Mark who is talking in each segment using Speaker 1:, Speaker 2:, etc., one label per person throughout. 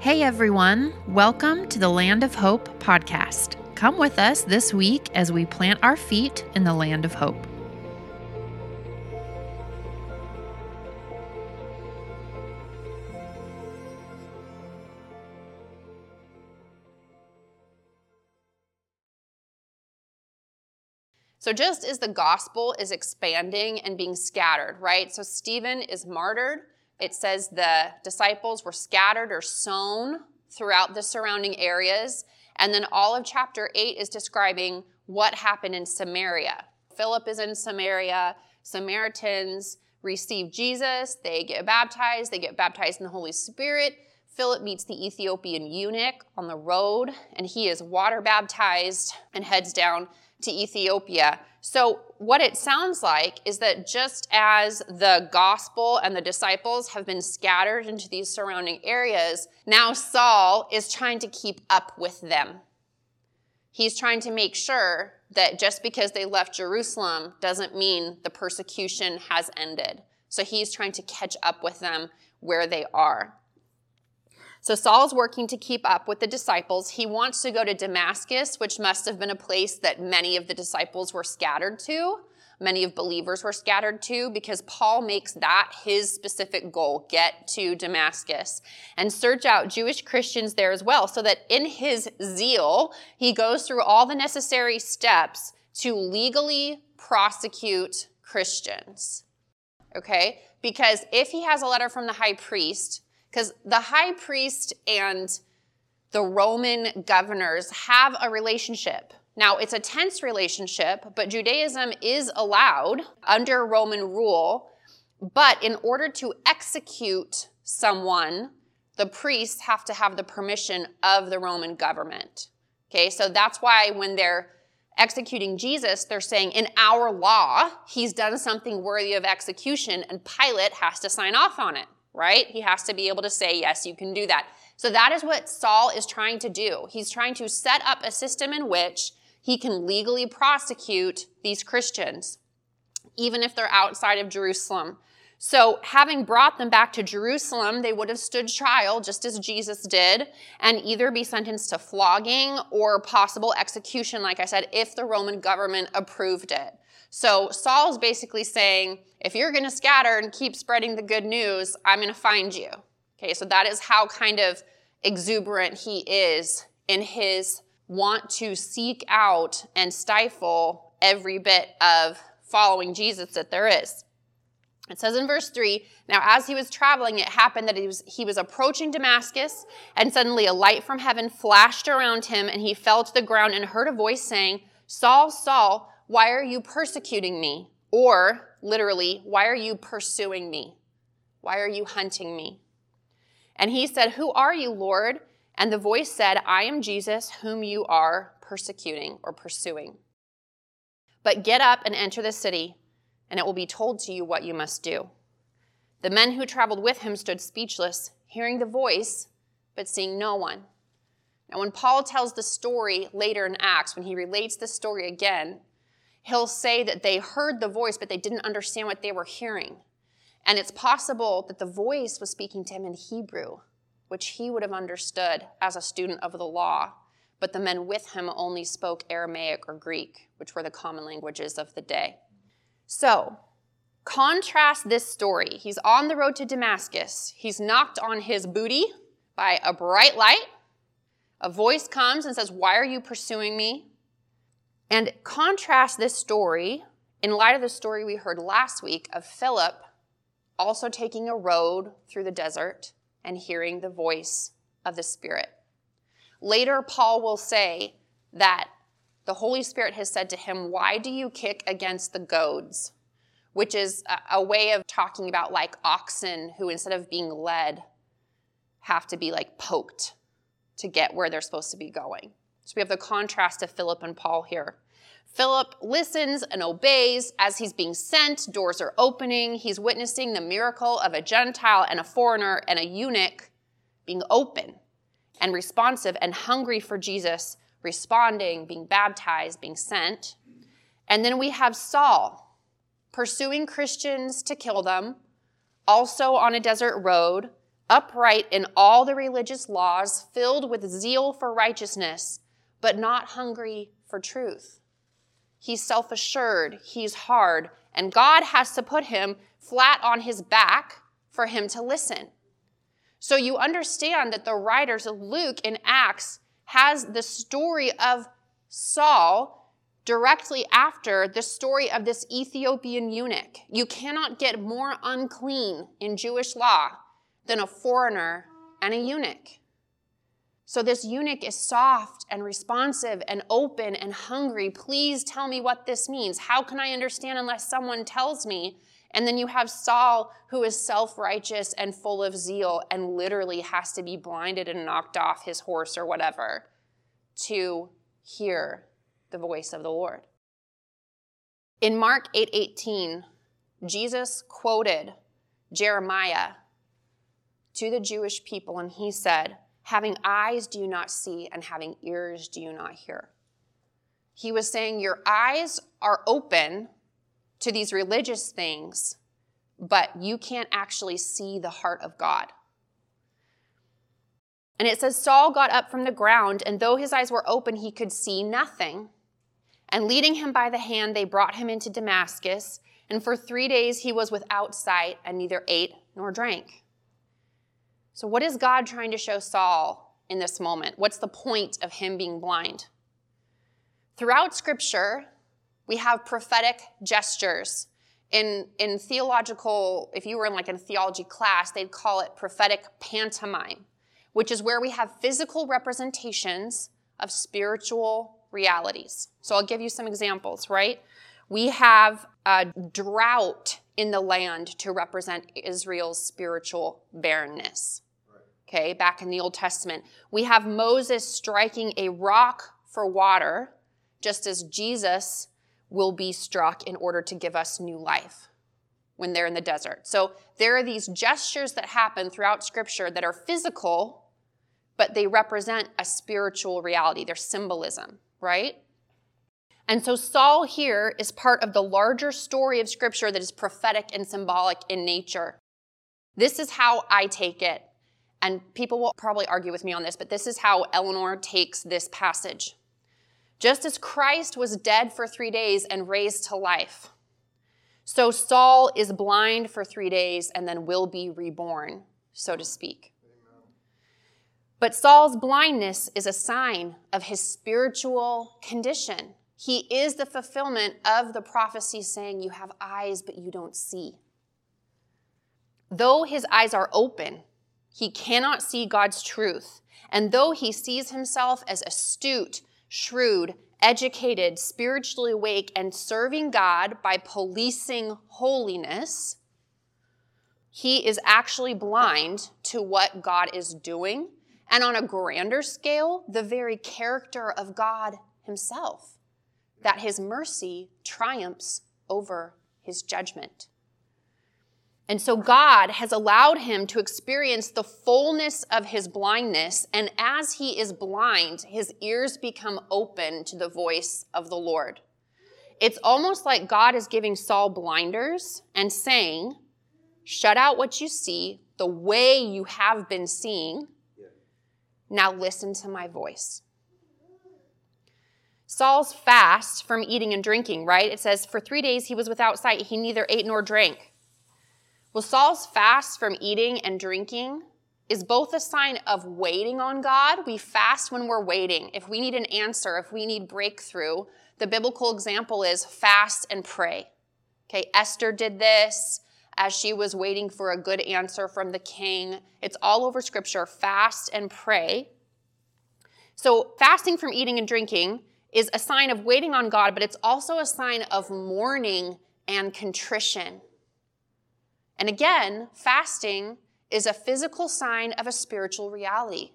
Speaker 1: Hey everyone, welcome to the Land of Hope podcast. Come with us this week as we plant our feet in the land of hope.
Speaker 2: So, just as the gospel is expanding and being scattered, right? So, Stephen is martyred. It says the disciples were scattered or sown throughout the surrounding areas. And then all of chapter 8 is describing what happened in Samaria. Philip is in Samaria. Samaritans receive Jesus. They get baptized. They get baptized in the Holy Spirit. Philip meets the Ethiopian eunuch on the road, and he is water baptized and heads down to Ethiopia. So, what it sounds like is that just as the gospel and the disciples have been scattered into these surrounding areas, now Saul is trying to keep up with them. He's trying to make sure that just because they left Jerusalem doesn't mean the persecution has ended. So he's trying to catch up with them where they are. So Saul's working to keep up with the disciples. He wants to go to Damascus, which must have been a place that many of the disciples were scattered to. Many of believers were scattered to because Paul makes that his specific goal get to Damascus and search out Jewish Christians there as well, so that in his zeal, he goes through all the necessary steps to legally prosecute Christians. Okay? Because if he has a letter from the high priest because the high priest and the Roman governors have a relationship. Now, it's a tense relationship, but Judaism is allowed under Roman rule. But in order to execute someone, the priests have to have the permission of the Roman government. Okay, so that's why when they're executing Jesus, they're saying, in our law, he's done something worthy of execution, and Pilate has to sign off on it right? He has to be able to say, yes, you can do that. So that is what Saul is trying to do. He's trying to set up a system in which he can legally prosecute these Christians, even if they're outside of Jerusalem. So, having brought them back to Jerusalem, they would have stood trial just as Jesus did and either be sentenced to flogging or possible execution, like I said, if the Roman government approved it. So Saul's basically saying, if you're going to scatter and keep spreading the good news, I'm going to find you. Okay, so that is how kind of exuberant he is in his want to seek out and stifle every bit of following Jesus that there is. It says in verse 3 Now, as he was traveling, it happened that he was, he was approaching Damascus, and suddenly a light from heaven flashed around him, and he fell to the ground and heard a voice saying, Saul, Saul, why are you persecuting me? Or, literally, Why are you pursuing me? Why are you hunting me? And he said, Who are you, Lord? And the voice said, I am Jesus, whom you are persecuting or pursuing. But get up and enter the city, and it will be told to you what you must do. The men who traveled with him stood speechless, hearing the voice, but seeing no one. Now, when Paul tells the story later in Acts, when he relates the story again, he'll say that they heard the voice, but they didn't understand what they were hearing. And it's possible that the voice was speaking to him in Hebrew, which he would have understood as a student of the law, but the men with him only spoke Aramaic or Greek, which were the common languages of the day. So, contrast this story. He's on the road to Damascus. He's knocked on his booty by a bright light. A voice comes and says, Why are you pursuing me? And contrast this story in light of the story we heard last week of Philip also taking a road through the desert and hearing the voice of the Spirit. Later, Paul will say that the Holy Spirit has said to him, Why do you kick against the goads? Which is a, way of talking about like oxen who, instead of being led, have to be like poked to get where they're supposed to be going. So we have the contrast of Philip and Paul here. Philip listens and obeys as he's being sent. Doors are opening. He's witnessing the miracle of a Gentile and a foreigner and a eunuch being open and responsive and hungry for Jesus, responding, being baptized, being sent. And then we have Saul pursuing Christians to kill them, also on a desert road, upright in all the religious laws, filled with zeal for righteousness, but not hungry for truth. He's self assured, he's hard, and God has to put him flat on his back for him to listen. So you understand that the writers of Luke in Acts has the story of Saul directly after the story of this Ethiopian eunuch. You cannot get more unclean in Jewish law than a foreigner and a eunuch. So this eunuch is soft and responsive and open and hungry. Please tell me what this means. How can I understand unless someone tells me? And then you have Saul, who is self righteous and full of zeal and literally has to be blinded and knocked off his horse or whatever to hear the voice of the Lord. In Mark 8:18, 8, Jesus quoted Jeremiah to the Jewish people and he said, Having eyes do you not see, and having ears do you not hear. He was saying, Your eyes are open to these religious things, but you can't actually see the heart of God. And it says, Saul got up from the ground, and though his eyes were open, he could see nothing. And leading him by the hand, they brought him into Damascus. And for three days he was without sight and neither ate nor drank. So, what is God trying to show Saul in this moment? What's the point of him being blind? Throughout Scripture, we have prophetic gestures. In, in theological, if you were in like a theology class, they'd call it prophetic pantomime, which is where we have physical representations of spiritual realities. So I'll give you some examples, right? We have a drought in the land to represent Israel's spiritual barrenness okay, back in the Old Testament. We have Moses striking a rock for water, just as Jesus will be struck in order to give us new life when they're in the desert. So there are these gestures that happen throughout Scripture that are physical, but they represent a spiritual reality. They're symbolism, right? And so Saul here is part of the larger story of Scripture that is prophetic and symbolic in nature. This is how I take it and people will probably argue with me on this, but this is how Eleanor takes this passage. Just as Christ was dead for three days and raised to life, so Saul is blind for three days and then will be reborn, so to speak. But Saul's blindness is a sign of his spiritual condition. He is the fulfillment of the prophecy saying, You have eyes, but you don't see. Though his eyes are open, he cannot see God's truth. And though he sees himself as astute, shrewd, educated, spiritually awake, and serving God by policing holiness, he is actually blind to what God is doing. And on a grander scale, the very character of God himself, that his mercy triumphs over his judgment. And so God has allowed him to experience the fullness of his blindness. And as he is blind, his ears become open to the voice of the Lord. It's almost like God is giving Saul blinders and saying, Shut out what you see the way you have been seeing. Now listen to my voice. Saul's fast from eating and drinking, right? It says, For three days he was without sight. He neither ate nor drank. Well, Saul's fast from eating and drinking is both a sign of waiting on God. We fast when we're waiting. If we need an answer, if we need breakthrough, the biblical example is fast and pray. Okay, Esther did this as she was waiting for a good answer from the king. It's all over scripture fast and pray. So, fasting from eating and drinking is a sign of waiting on God, but it's also a sign of mourning and contrition. And again, fasting is a physical sign of a spiritual reality.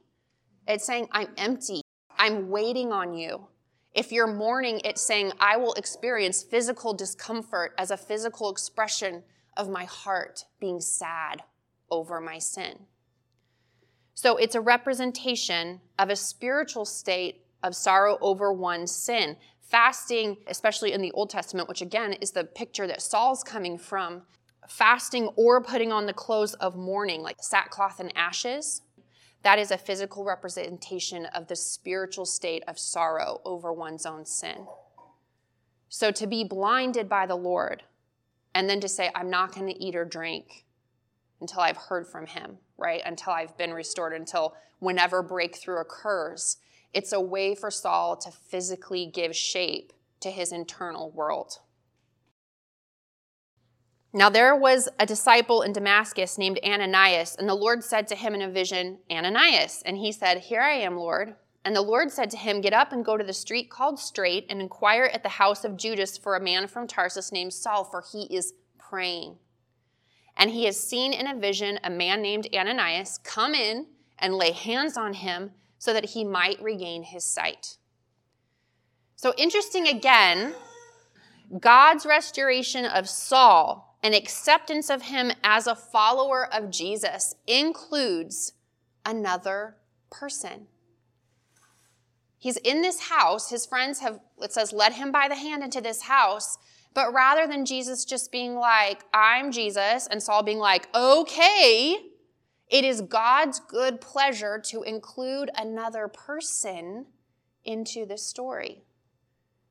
Speaker 2: It's saying, I'm empty. I'm waiting on you. If you're mourning, it's saying, I will experience physical discomfort as a physical expression of my heart being sad over my sin. So it's a representation of a spiritual state of sorrow over one's sin. Fasting, especially in the Old Testament, which again is the picture that Saul's coming from, fasting or putting on the clothes of mourning, like sackcloth and ashes. That is a physical representation of the spiritual state of sorrow over one's own sin. So to be blinded by the Lord and then to say, I'm not going to eat or drink until I've heard from Him, right? Until I've been restored, until whenever breakthrough occurs. It's a way for Saul to physically give shape to his internal world. Now there was a disciple in Damascus named Ananias, and the Lord said to him in a vision, Ananias. And he said, Here I am, Lord. And the Lord said to him, Get up and go to the street called Straight and inquire at the house of Judas for a man from Tarsus named Saul, for he is praying. And he has seen in a vision a man named Ananias come in and lay hands on him so that he might regain his sight. So, interesting again, God's restoration of Saul and acceptance of him as a follower of Jesus includes another person. He's in this house. His friends have, it says, led him by the hand into this house. But rather than Jesus just being like, I'm Jesus, and Saul being like, okay, it is God's good pleasure to include another person into the story,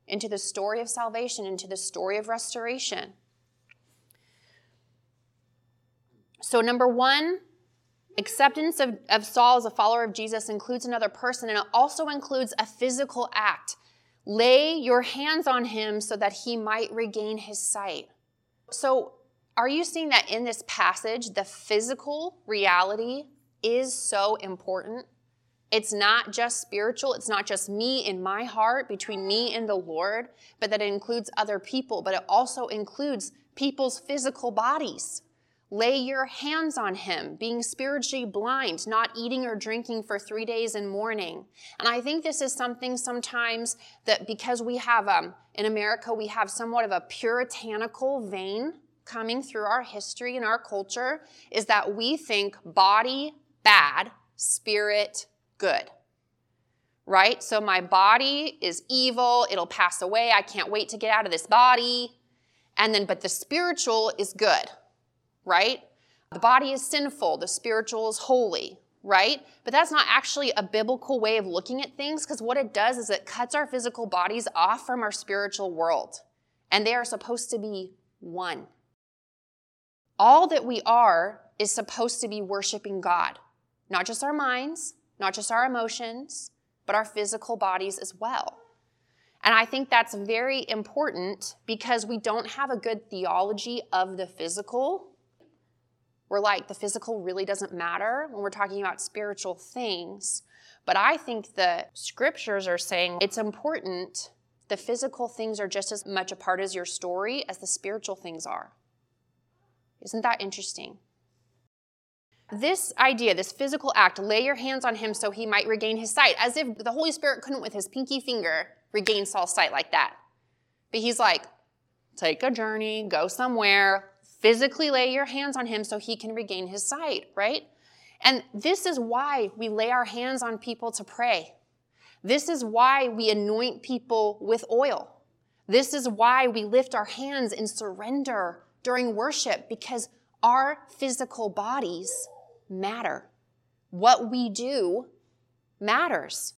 Speaker 2: into the story of salvation, into the story of restoration. So, number one, acceptance of, of Saul as a follower of Jesus includes another person, and it also includes a physical act. Lay your hands on him so that he might regain his sight. So, are you seeing that in this passage, the physical reality is so important? It's not just spiritual, it's not just me in my heart, between me and the Lord, but that it includes other people, but it also includes people's physical bodies. Lay your hands on him, being spiritually blind, not eating or drinking for three days and mourning. And I think this is something sometimes that because we have, um, in America, we have somewhat of a puritanical vein coming through our history and our culture is that we think body bad, spirit good. Right? So my body is evil, it'll pass away, I can't wait to get out of this body. And then, but the spiritual is good, right? The body is sinful, the spiritual is holy, right? But that's not actually a biblical way of looking at things because what it does is it cuts our physical bodies off from our spiritual world. And they are supposed to be one. All that we are is supposed to be worshiping God, not just our minds, not just our emotions, but our physical bodies as well. And I think that's very important because we don't have a good theology of the physical. We're like, the physical really doesn't matter when we're talking about spiritual things. But I think the scriptures are saying it's important. The physical things are just as much a part of your story as the spiritual things are. Isn't that interesting? This idea, this physical act, lay your hands on him so he might regain his sight, as if the Holy Spirit couldn't, with his pinky finger, regain Saul's sight like that. But he's like, take a journey, go somewhere, physically lay your hands on him so he can regain his sight, right? And this is why we lay our hands on people to pray. This is why we anoint people with oil. This is why we lift our hands in surrender during worship because our physical bodies matter. What we do matters.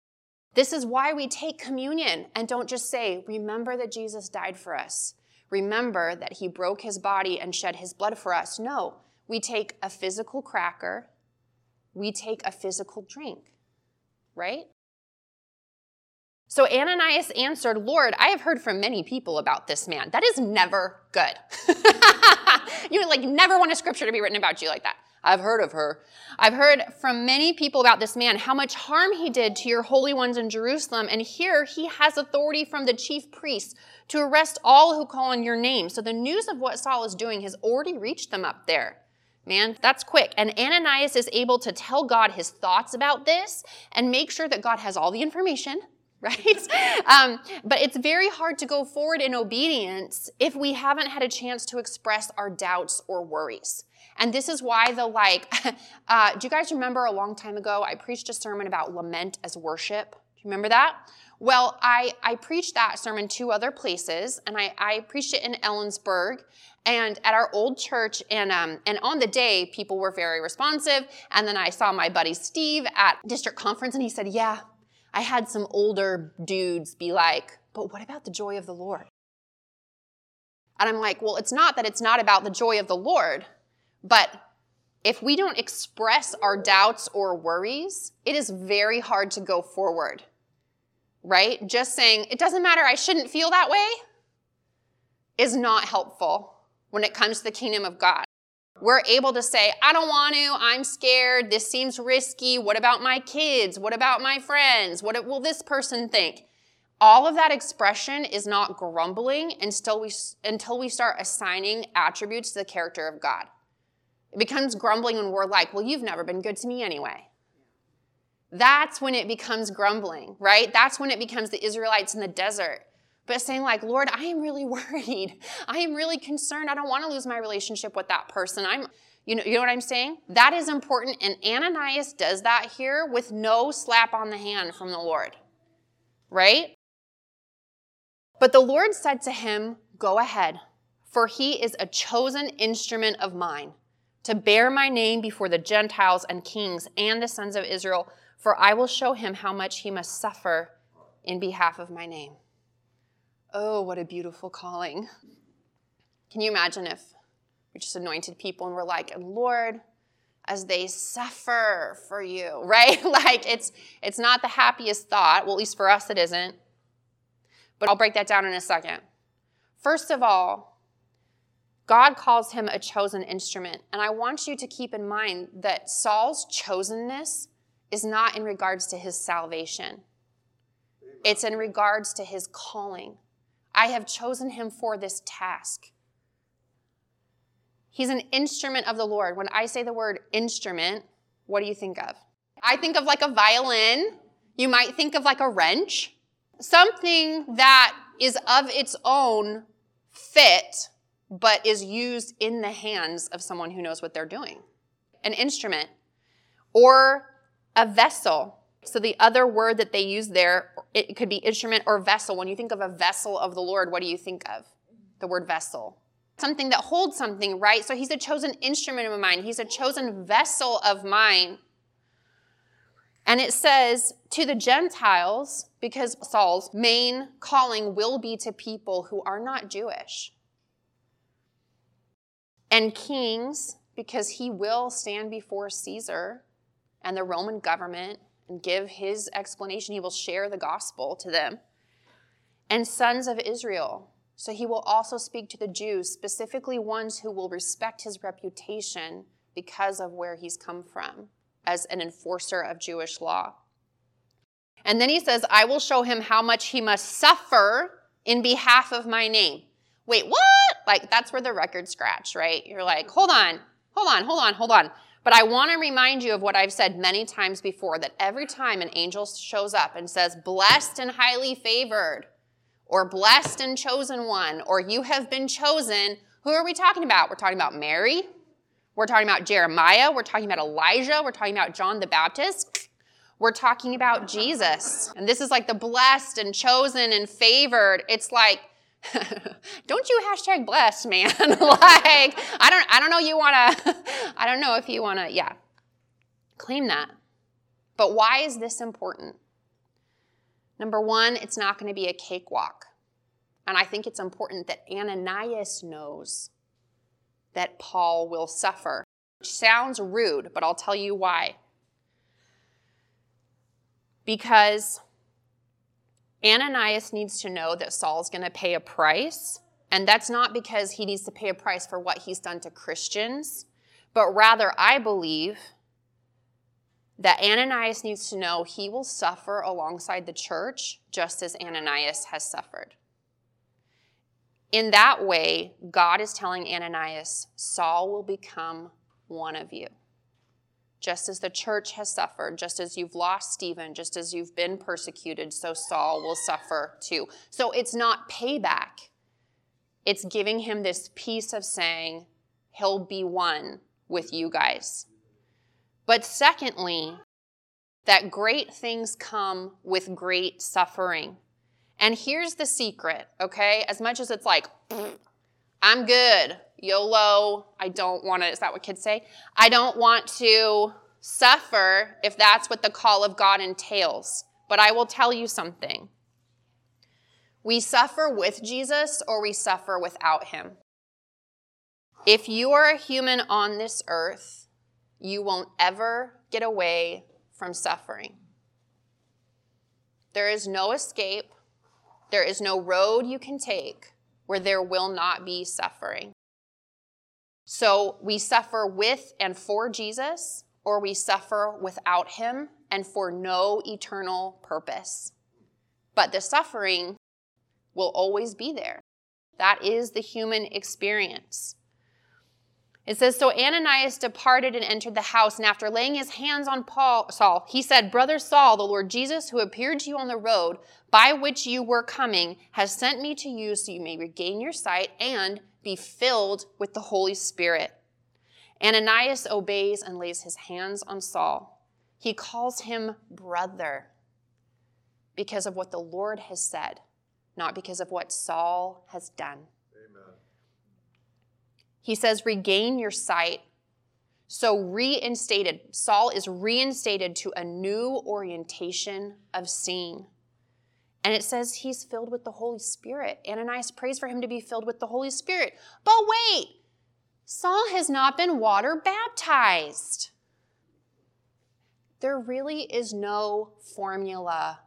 Speaker 2: This is why we take communion and don't just say, Remember that Jesus died for us. Remember that he broke his body and shed his blood for us. No, we take a physical cracker, we take a physical drink, right? So Ananias answered, Lord, I have heard from many people about this man. That is never good. you like never want a scripture to be written about you like that. I've heard of her. I've heard from many people about this man, how much harm he did to your holy ones in Jerusalem. And here he has authority from the chief priests to arrest all who call on your name. So the news of what Saul is doing has already reached them up there. Man, that's quick. And Ananias is able to tell God his thoughts about this and make sure that God has all the information right? Um, but it's very hard to go forward in obedience if we haven't had a chance to express our doubts or worries. And this is why the like, uh, do you guys remember a long time ago I preached a sermon about lament as worship? Do you remember that? Well, I, I preached that sermon two other places, and I, I preached it in Ellensburg. and at our old church and um, and on the day people were very responsive and then i saw my buddy steve at district conference and he said yeah i had some older dudes be like but what about the joy of the lord? And i'm like well it's not that it's not about the joy of the lord but if we don't express our doubts or worries it is very hard to go forward. Right? Just saying it doesn't matter i shouldn't feel that way is not helpful when it comes to the kingdom of God. We're able to say, I don't want to, I'm scared, this seems risky. What about my kids? What about my friends? What will this person think? All of that expression is not grumbling until we, until we start assigning attributes to the character of God. It becomes grumbling when we're like, well, you've never been good to me anyway. That's when it becomes grumbling, right? That's when it becomes the Israelites in the desert but saying like lord i am really worried. I am really concerned. I don't want to lose my relationship with that person. I'm you know, you know what i'm saying? That is important and ananias does that here with no slap on the hand from the lord right? But the lord said to him go ahead for he is a chosen instrument of mine to bear my name before the gentiles and kings and the sons of israel for i will show him how much he must suffer in behalf of my name Oh, what a beautiful calling. Can you imagine if we're just anointed people and we're like, and Lord, as they suffer for you, right? like it's it's not the happiest thought. Well, at least for us it isn't. But I'll break that down in a second. First of all, God calls him a chosen instrument. And I want you to keep in mind that Saul's chosenness is not in regards to his salvation. It's in regards to his calling. I have chosen him for this task. He's an instrument of the Lord. When I say the word instrument, what do you think of? I think of like a violin. You might think of like a wrench. Something that is of its own fit, but is used in the hands of someone who knows what they're doing. An instrument or a vessel. So the other word that they use there, it could be instrument or vessel. When you think of a vessel of the Lord, what do you think of? The word vessel. Something that holds something, right? So he's a chosen instrument of mine. He's a chosen vessel of mine. And it says to the Gentiles, because Saul's main calling will be to people who are not Jewish. And kings, because he will stand before Caesar and the Roman government and give his explanation. He will share the gospel to them. And sons of Israel. So he will also speak to the Jews, specifically ones who will respect his reputation because of where he's come from as an enforcer of Jewish law. And then he says, I will show him how much he must suffer in behalf of my name. Wait, what? Like, that's where the record scratch, right? You're like, hold on, hold on, hold on, hold on. But I want to remind you of what I've said many times before that every time an angel shows up and says, blessed and highly favored, or blessed and chosen one, or you have been chosen, who are we talking about? We're talking about Mary. We're talking about Jeremiah. We're talking about Elijah. We're talking about John the Baptist. We're talking about Jesus. And this is like the blessed and chosen and favored. It's like don't you hashtag blessed, man. like, I don't I don't know you wanna I don't know if you wanna, yeah. Claim that. But why is this important? Number one, it's not going to be a cakewalk. And I think it's important that Ananias knows that Paul will suffer. Which sounds rude, but I'll tell you why. Because Ananias needs to know that Saul's going to pay a price. And that's not because he needs to pay a price for what he's done to Christians, but rather, I believe that Ananias needs to know he will suffer alongside the church just as Ananias has suffered. In that way, God is telling Ananias, Saul will become one of you just as the church has suffered, just as you've lost Stephen, just as you've been persecuted, so Saul will suffer too. So it's not payback. It's giving him this piece of saying, he'll be one with you guys. But secondly, that great things come with great suffering. And here's the secret, okay? As much as it's like, I'm good. YOLO. I don't want to, is that what kids say? I don't want to suffer if that's what the call of God entails. But I will tell you something. We suffer with Jesus or we suffer without him. If you are a human on this earth, you won't ever get away from suffering. There is no escape. There is no road you can take where there will not be suffering. So we suffer with and for Jesus, or we suffer without him and for no eternal purpose. But the suffering will always be there. That is the human experience. It says, So Ananias departed and entered the house, and after laying his hands on Paul, Saul, he said, Brother Saul, the Lord Jesus, who appeared to you on the road by which you were coming, has sent me to you so you may regain your sight and be filled with the Holy Spirit. Ananias obeys and lays his hands on Saul. He calls him brother because of what the Lord has said, not because of what Saul has done. Amen. He says, regain your sight. So, reinstated, Saul is reinstated to a new orientation of seeing. And it says he's filled with the Holy Spirit. Ananias prays for him to be filled with the Holy Spirit. But wait, Saul has not been water baptized. There really is no formula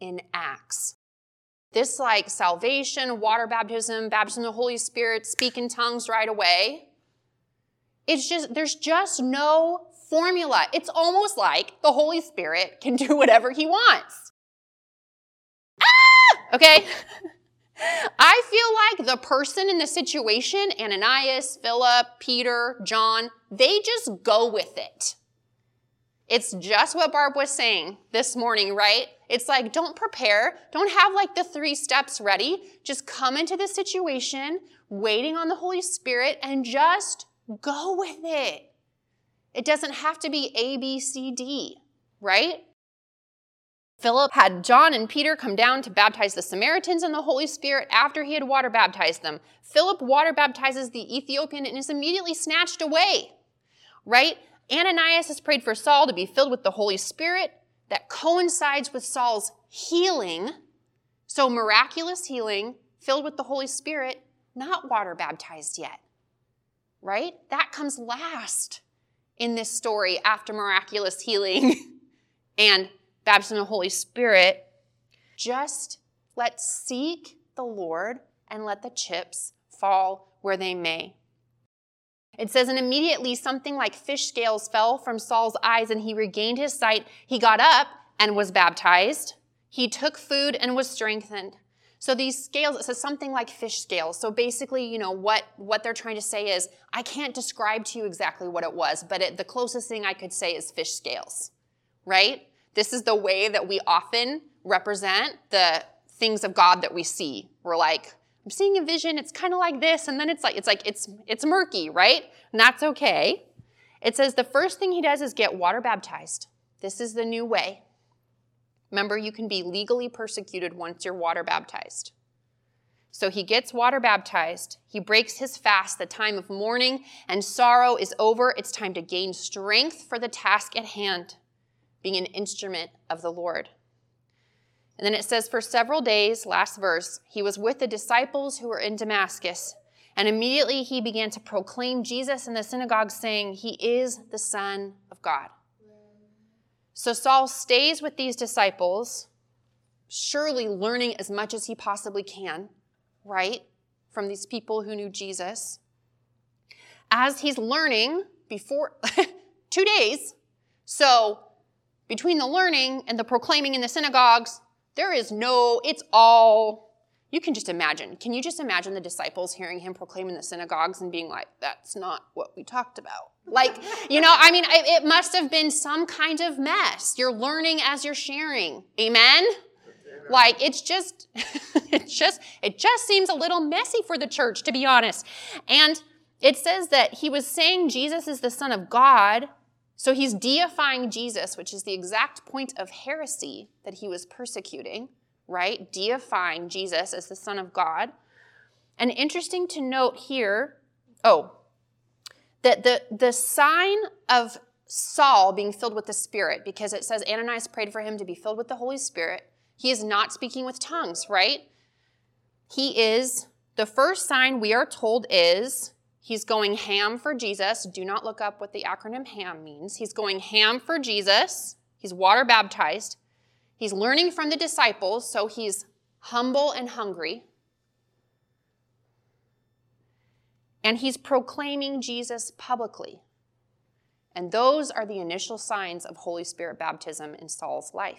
Speaker 2: in Acts. This, like salvation, water baptism, baptism of the Holy Spirit, speak in tongues right away. It's just, there's just no formula. It's almost like the Holy Spirit can do whatever he wants. Ah! Okay? I feel like the person in the situation, Ananias, Philip, Peter, John, they just go with it. It's just what Barb was saying this morning, right? It's like, don't prepare. Don't have like the three steps ready. Just come into the situation, waiting on the Holy Spirit, and just go with it. It doesn't have to be A, B, C, D, right? Philip had John and Peter come down to baptize the Samaritans in the Holy Spirit after he had water baptized them. Philip water baptizes the Ethiopian and is immediately snatched away, right? Ananias has prayed for Saul to be filled with the Holy Spirit. That coincides with Saul's healing. So, miraculous healing, filled with the Holy Spirit, not water baptized yet, right? That comes last in this story after miraculous healing and baptism of the Holy Spirit, just let's seek the Lord and let the chips fall where they may. It says, and immediately something like fish scales fell from Saul's eyes, and he regained his sight. He got up and was baptized. He took food and was strengthened. So these scales, it says something like fish scales. So basically, you know, what, what they're trying to say is, I can't describe to you exactly what it was, but it, the closest thing I could say is fish scales, right? This is the way that we often represent the things of God that we see. We're like, Seeing a vision, it's kind of like this, and then it's like, it's like, it's, it's murky, right? And that's okay. It says the first thing he does is get water baptized. This is the new way. Remember, you can be legally persecuted once you're water baptized. So he gets water baptized. He breaks his fast. The time of mourning and sorrow is over. It's time to gain strength for the task at hand being an instrument of the Lord. And then it says, For several days, last verse, he was with the disciples who were in Damascus. And immediately he began to proclaim Jesus in the synagogue, saying, He is the Son of God. So Saul stays with these disciples, surely learning as much as he possibly can, right, from these people who knew Jesus. As he's learning before two days, so between the learning and the proclaiming in the synagogues, there is no, it's all, you can just imagine. Can you just imagine the disciples hearing him proclaim in the synagogues and being like, that's not what we talked about? Like, you know, I mean, it must have been some kind of mess. You're learning as you're sharing. Amen? Like it's just, it's just, it just seems a little messy for the church, to be honest. And it says that he was saying Jesus is the Son of God, so he's deifying Jesus, which is the exact point of heresy that he was persecuting, right? Deifying Jesus as the Son of God. And interesting to note here, oh, that the, the sign of Saul being filled with the Spirit, because it says Ananias prayed for him to be filled with the Holy Spirit. He is not speaking with tongues, right? He is, the first sign we are told is he's going ham for Jesus. Do not look up what the acronym HAM means. He's going ham for Jesus. He's water baptized. He's learning from the disciples, so he's humble and hungry. And he's proclaiming Jesus publicly. And those are the initial signs of Holy Spirit baptism in Saul's life.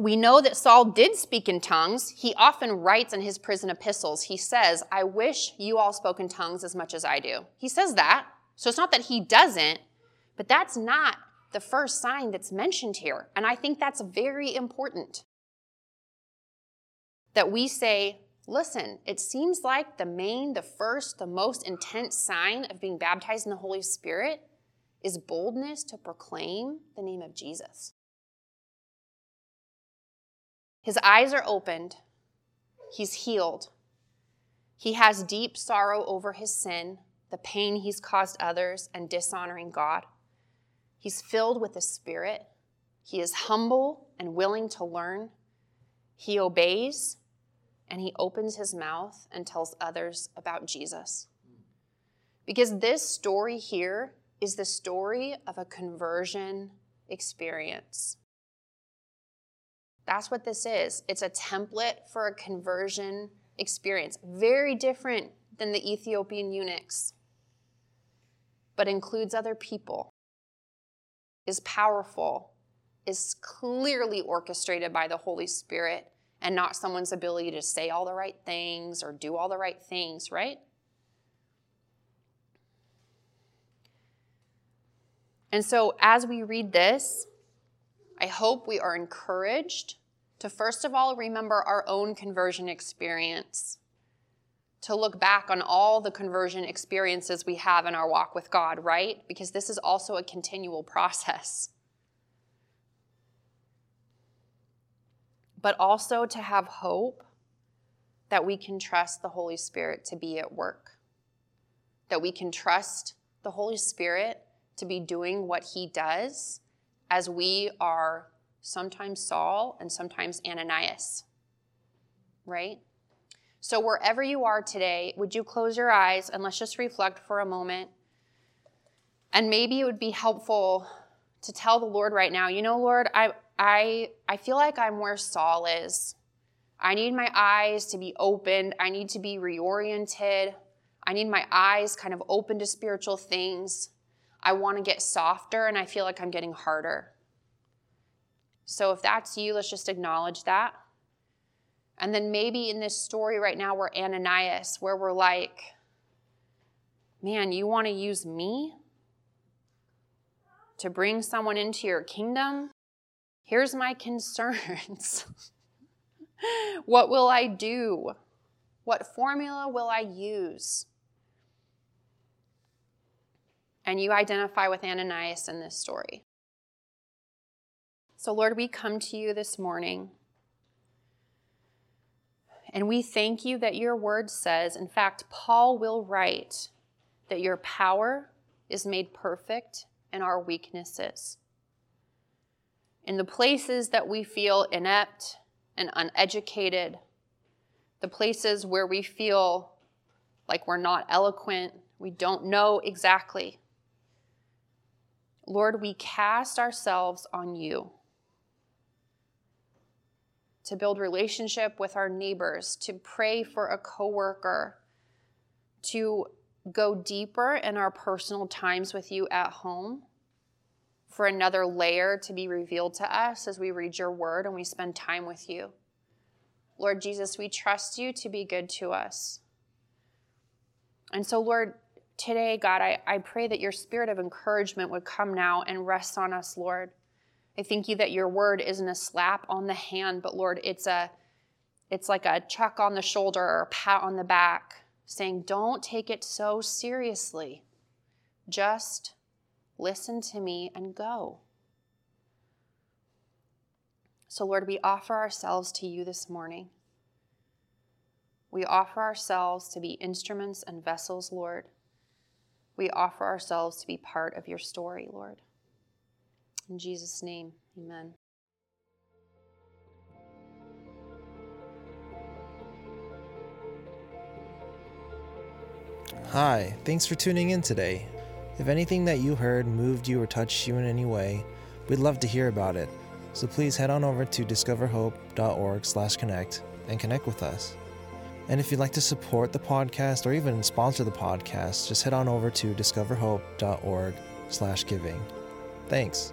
Speaker 2: We know that Saul did speak in tongues. He often writes in his prison epistles, he says, I wish you all spoke in tongues as much as I do. He says that. So it's not that he doesn't, but that's not the first sign that's mentioned here. And I think that's very important. That we say, listen, it seems like the main, the first, the most intense sign of being baptized in the Holy Spirit is boldness to proclaim the name of Jesus. His eyes are opened, he's healed. He has deep sorrow over his sin, the pain he's caused others, and dishonoring God. He's filled with the Spirit. He is humble and willing to learn. He obeys and he opens his mouth and tells others about Jesus. Because this story here is the story of a conversion experience. That's what this is. It's a template for a conversion experience. Very different than the Ethiopian eunuchs, but includes other people is powerful, is clearly orchestrated by the Holy Spirit and not someone's ability to say all the right things or do all the right things, right? And so, as we read this, I hope we are encouraged to first of all remember our own conversion experience to look back on all the conversion experiences we have in our walk with God, right? Because this is also a continual process. But also to have hope that we can trust the Holy Spirit to be at work, that we can trust the Holy Spirit to be doing what he does as we are sometimes Saul and sometimes Ananias, right? So, wherever you are today, would you close your eyes and let's just reflect for a moment? And maybe it would be helpful to tell the Lord right now, you know, Lord, I, I, I feel like I'm where Saul is. I need my eyes to be opened. I need to be reoriented. I need my eyes kind of open to spiritual things. I want to get softer and I feel like I'm getting harder. So if that's you, let's just acknowledge that. And then maybe in this story right now, we're Ananias, where we're like, man, you want to use me to bring someone into your kingdom? Here's my concerns. what will I do? What formula will I use? And you identify with Ananias in this story. So, Lord, we come to you this morning and we thank you that your word says, in fact, Paul will write that your power is made perfect in our weaknesses. In the places that we feel inept and uneducated, the places where we feel like we're not eloquent, we don't know exactly. Lord, we cast ourselves on you to build relationship with our neighbors, to pray for a coworker, to go deeper in our personal times with you at home, for another layer to be revealed to us as we read your word and we spend time with you. Lord Jesus, we trust you to be good to us. And so, Lord, today, God, I, I pray that your spirit of encouragement would come now and rest on us, Lord. I thank you that your word isn't a slap on the hand, but Lord, it's a it's like a chuck on the shoulder or a pat on the back saying, "Don't take it so seriously. Just listen to me and go." So Lord, we offer ourselves to you this morning. We offer ourselves to be instruments and vessels, Lord. We offer ourselves to be part of your story, Lord. In Jesus' name, amen.
Speaker 3: Hi, thanks for tuning in today. If anything that you heard moved you or touched you in any way, we'd love to hear about it. So please head on over to discoverhope.org/connect and connect with us. And if you'd like to support the podcast or even sponsor the podcast, just head on over to discoverhope.org/giving. Thanks.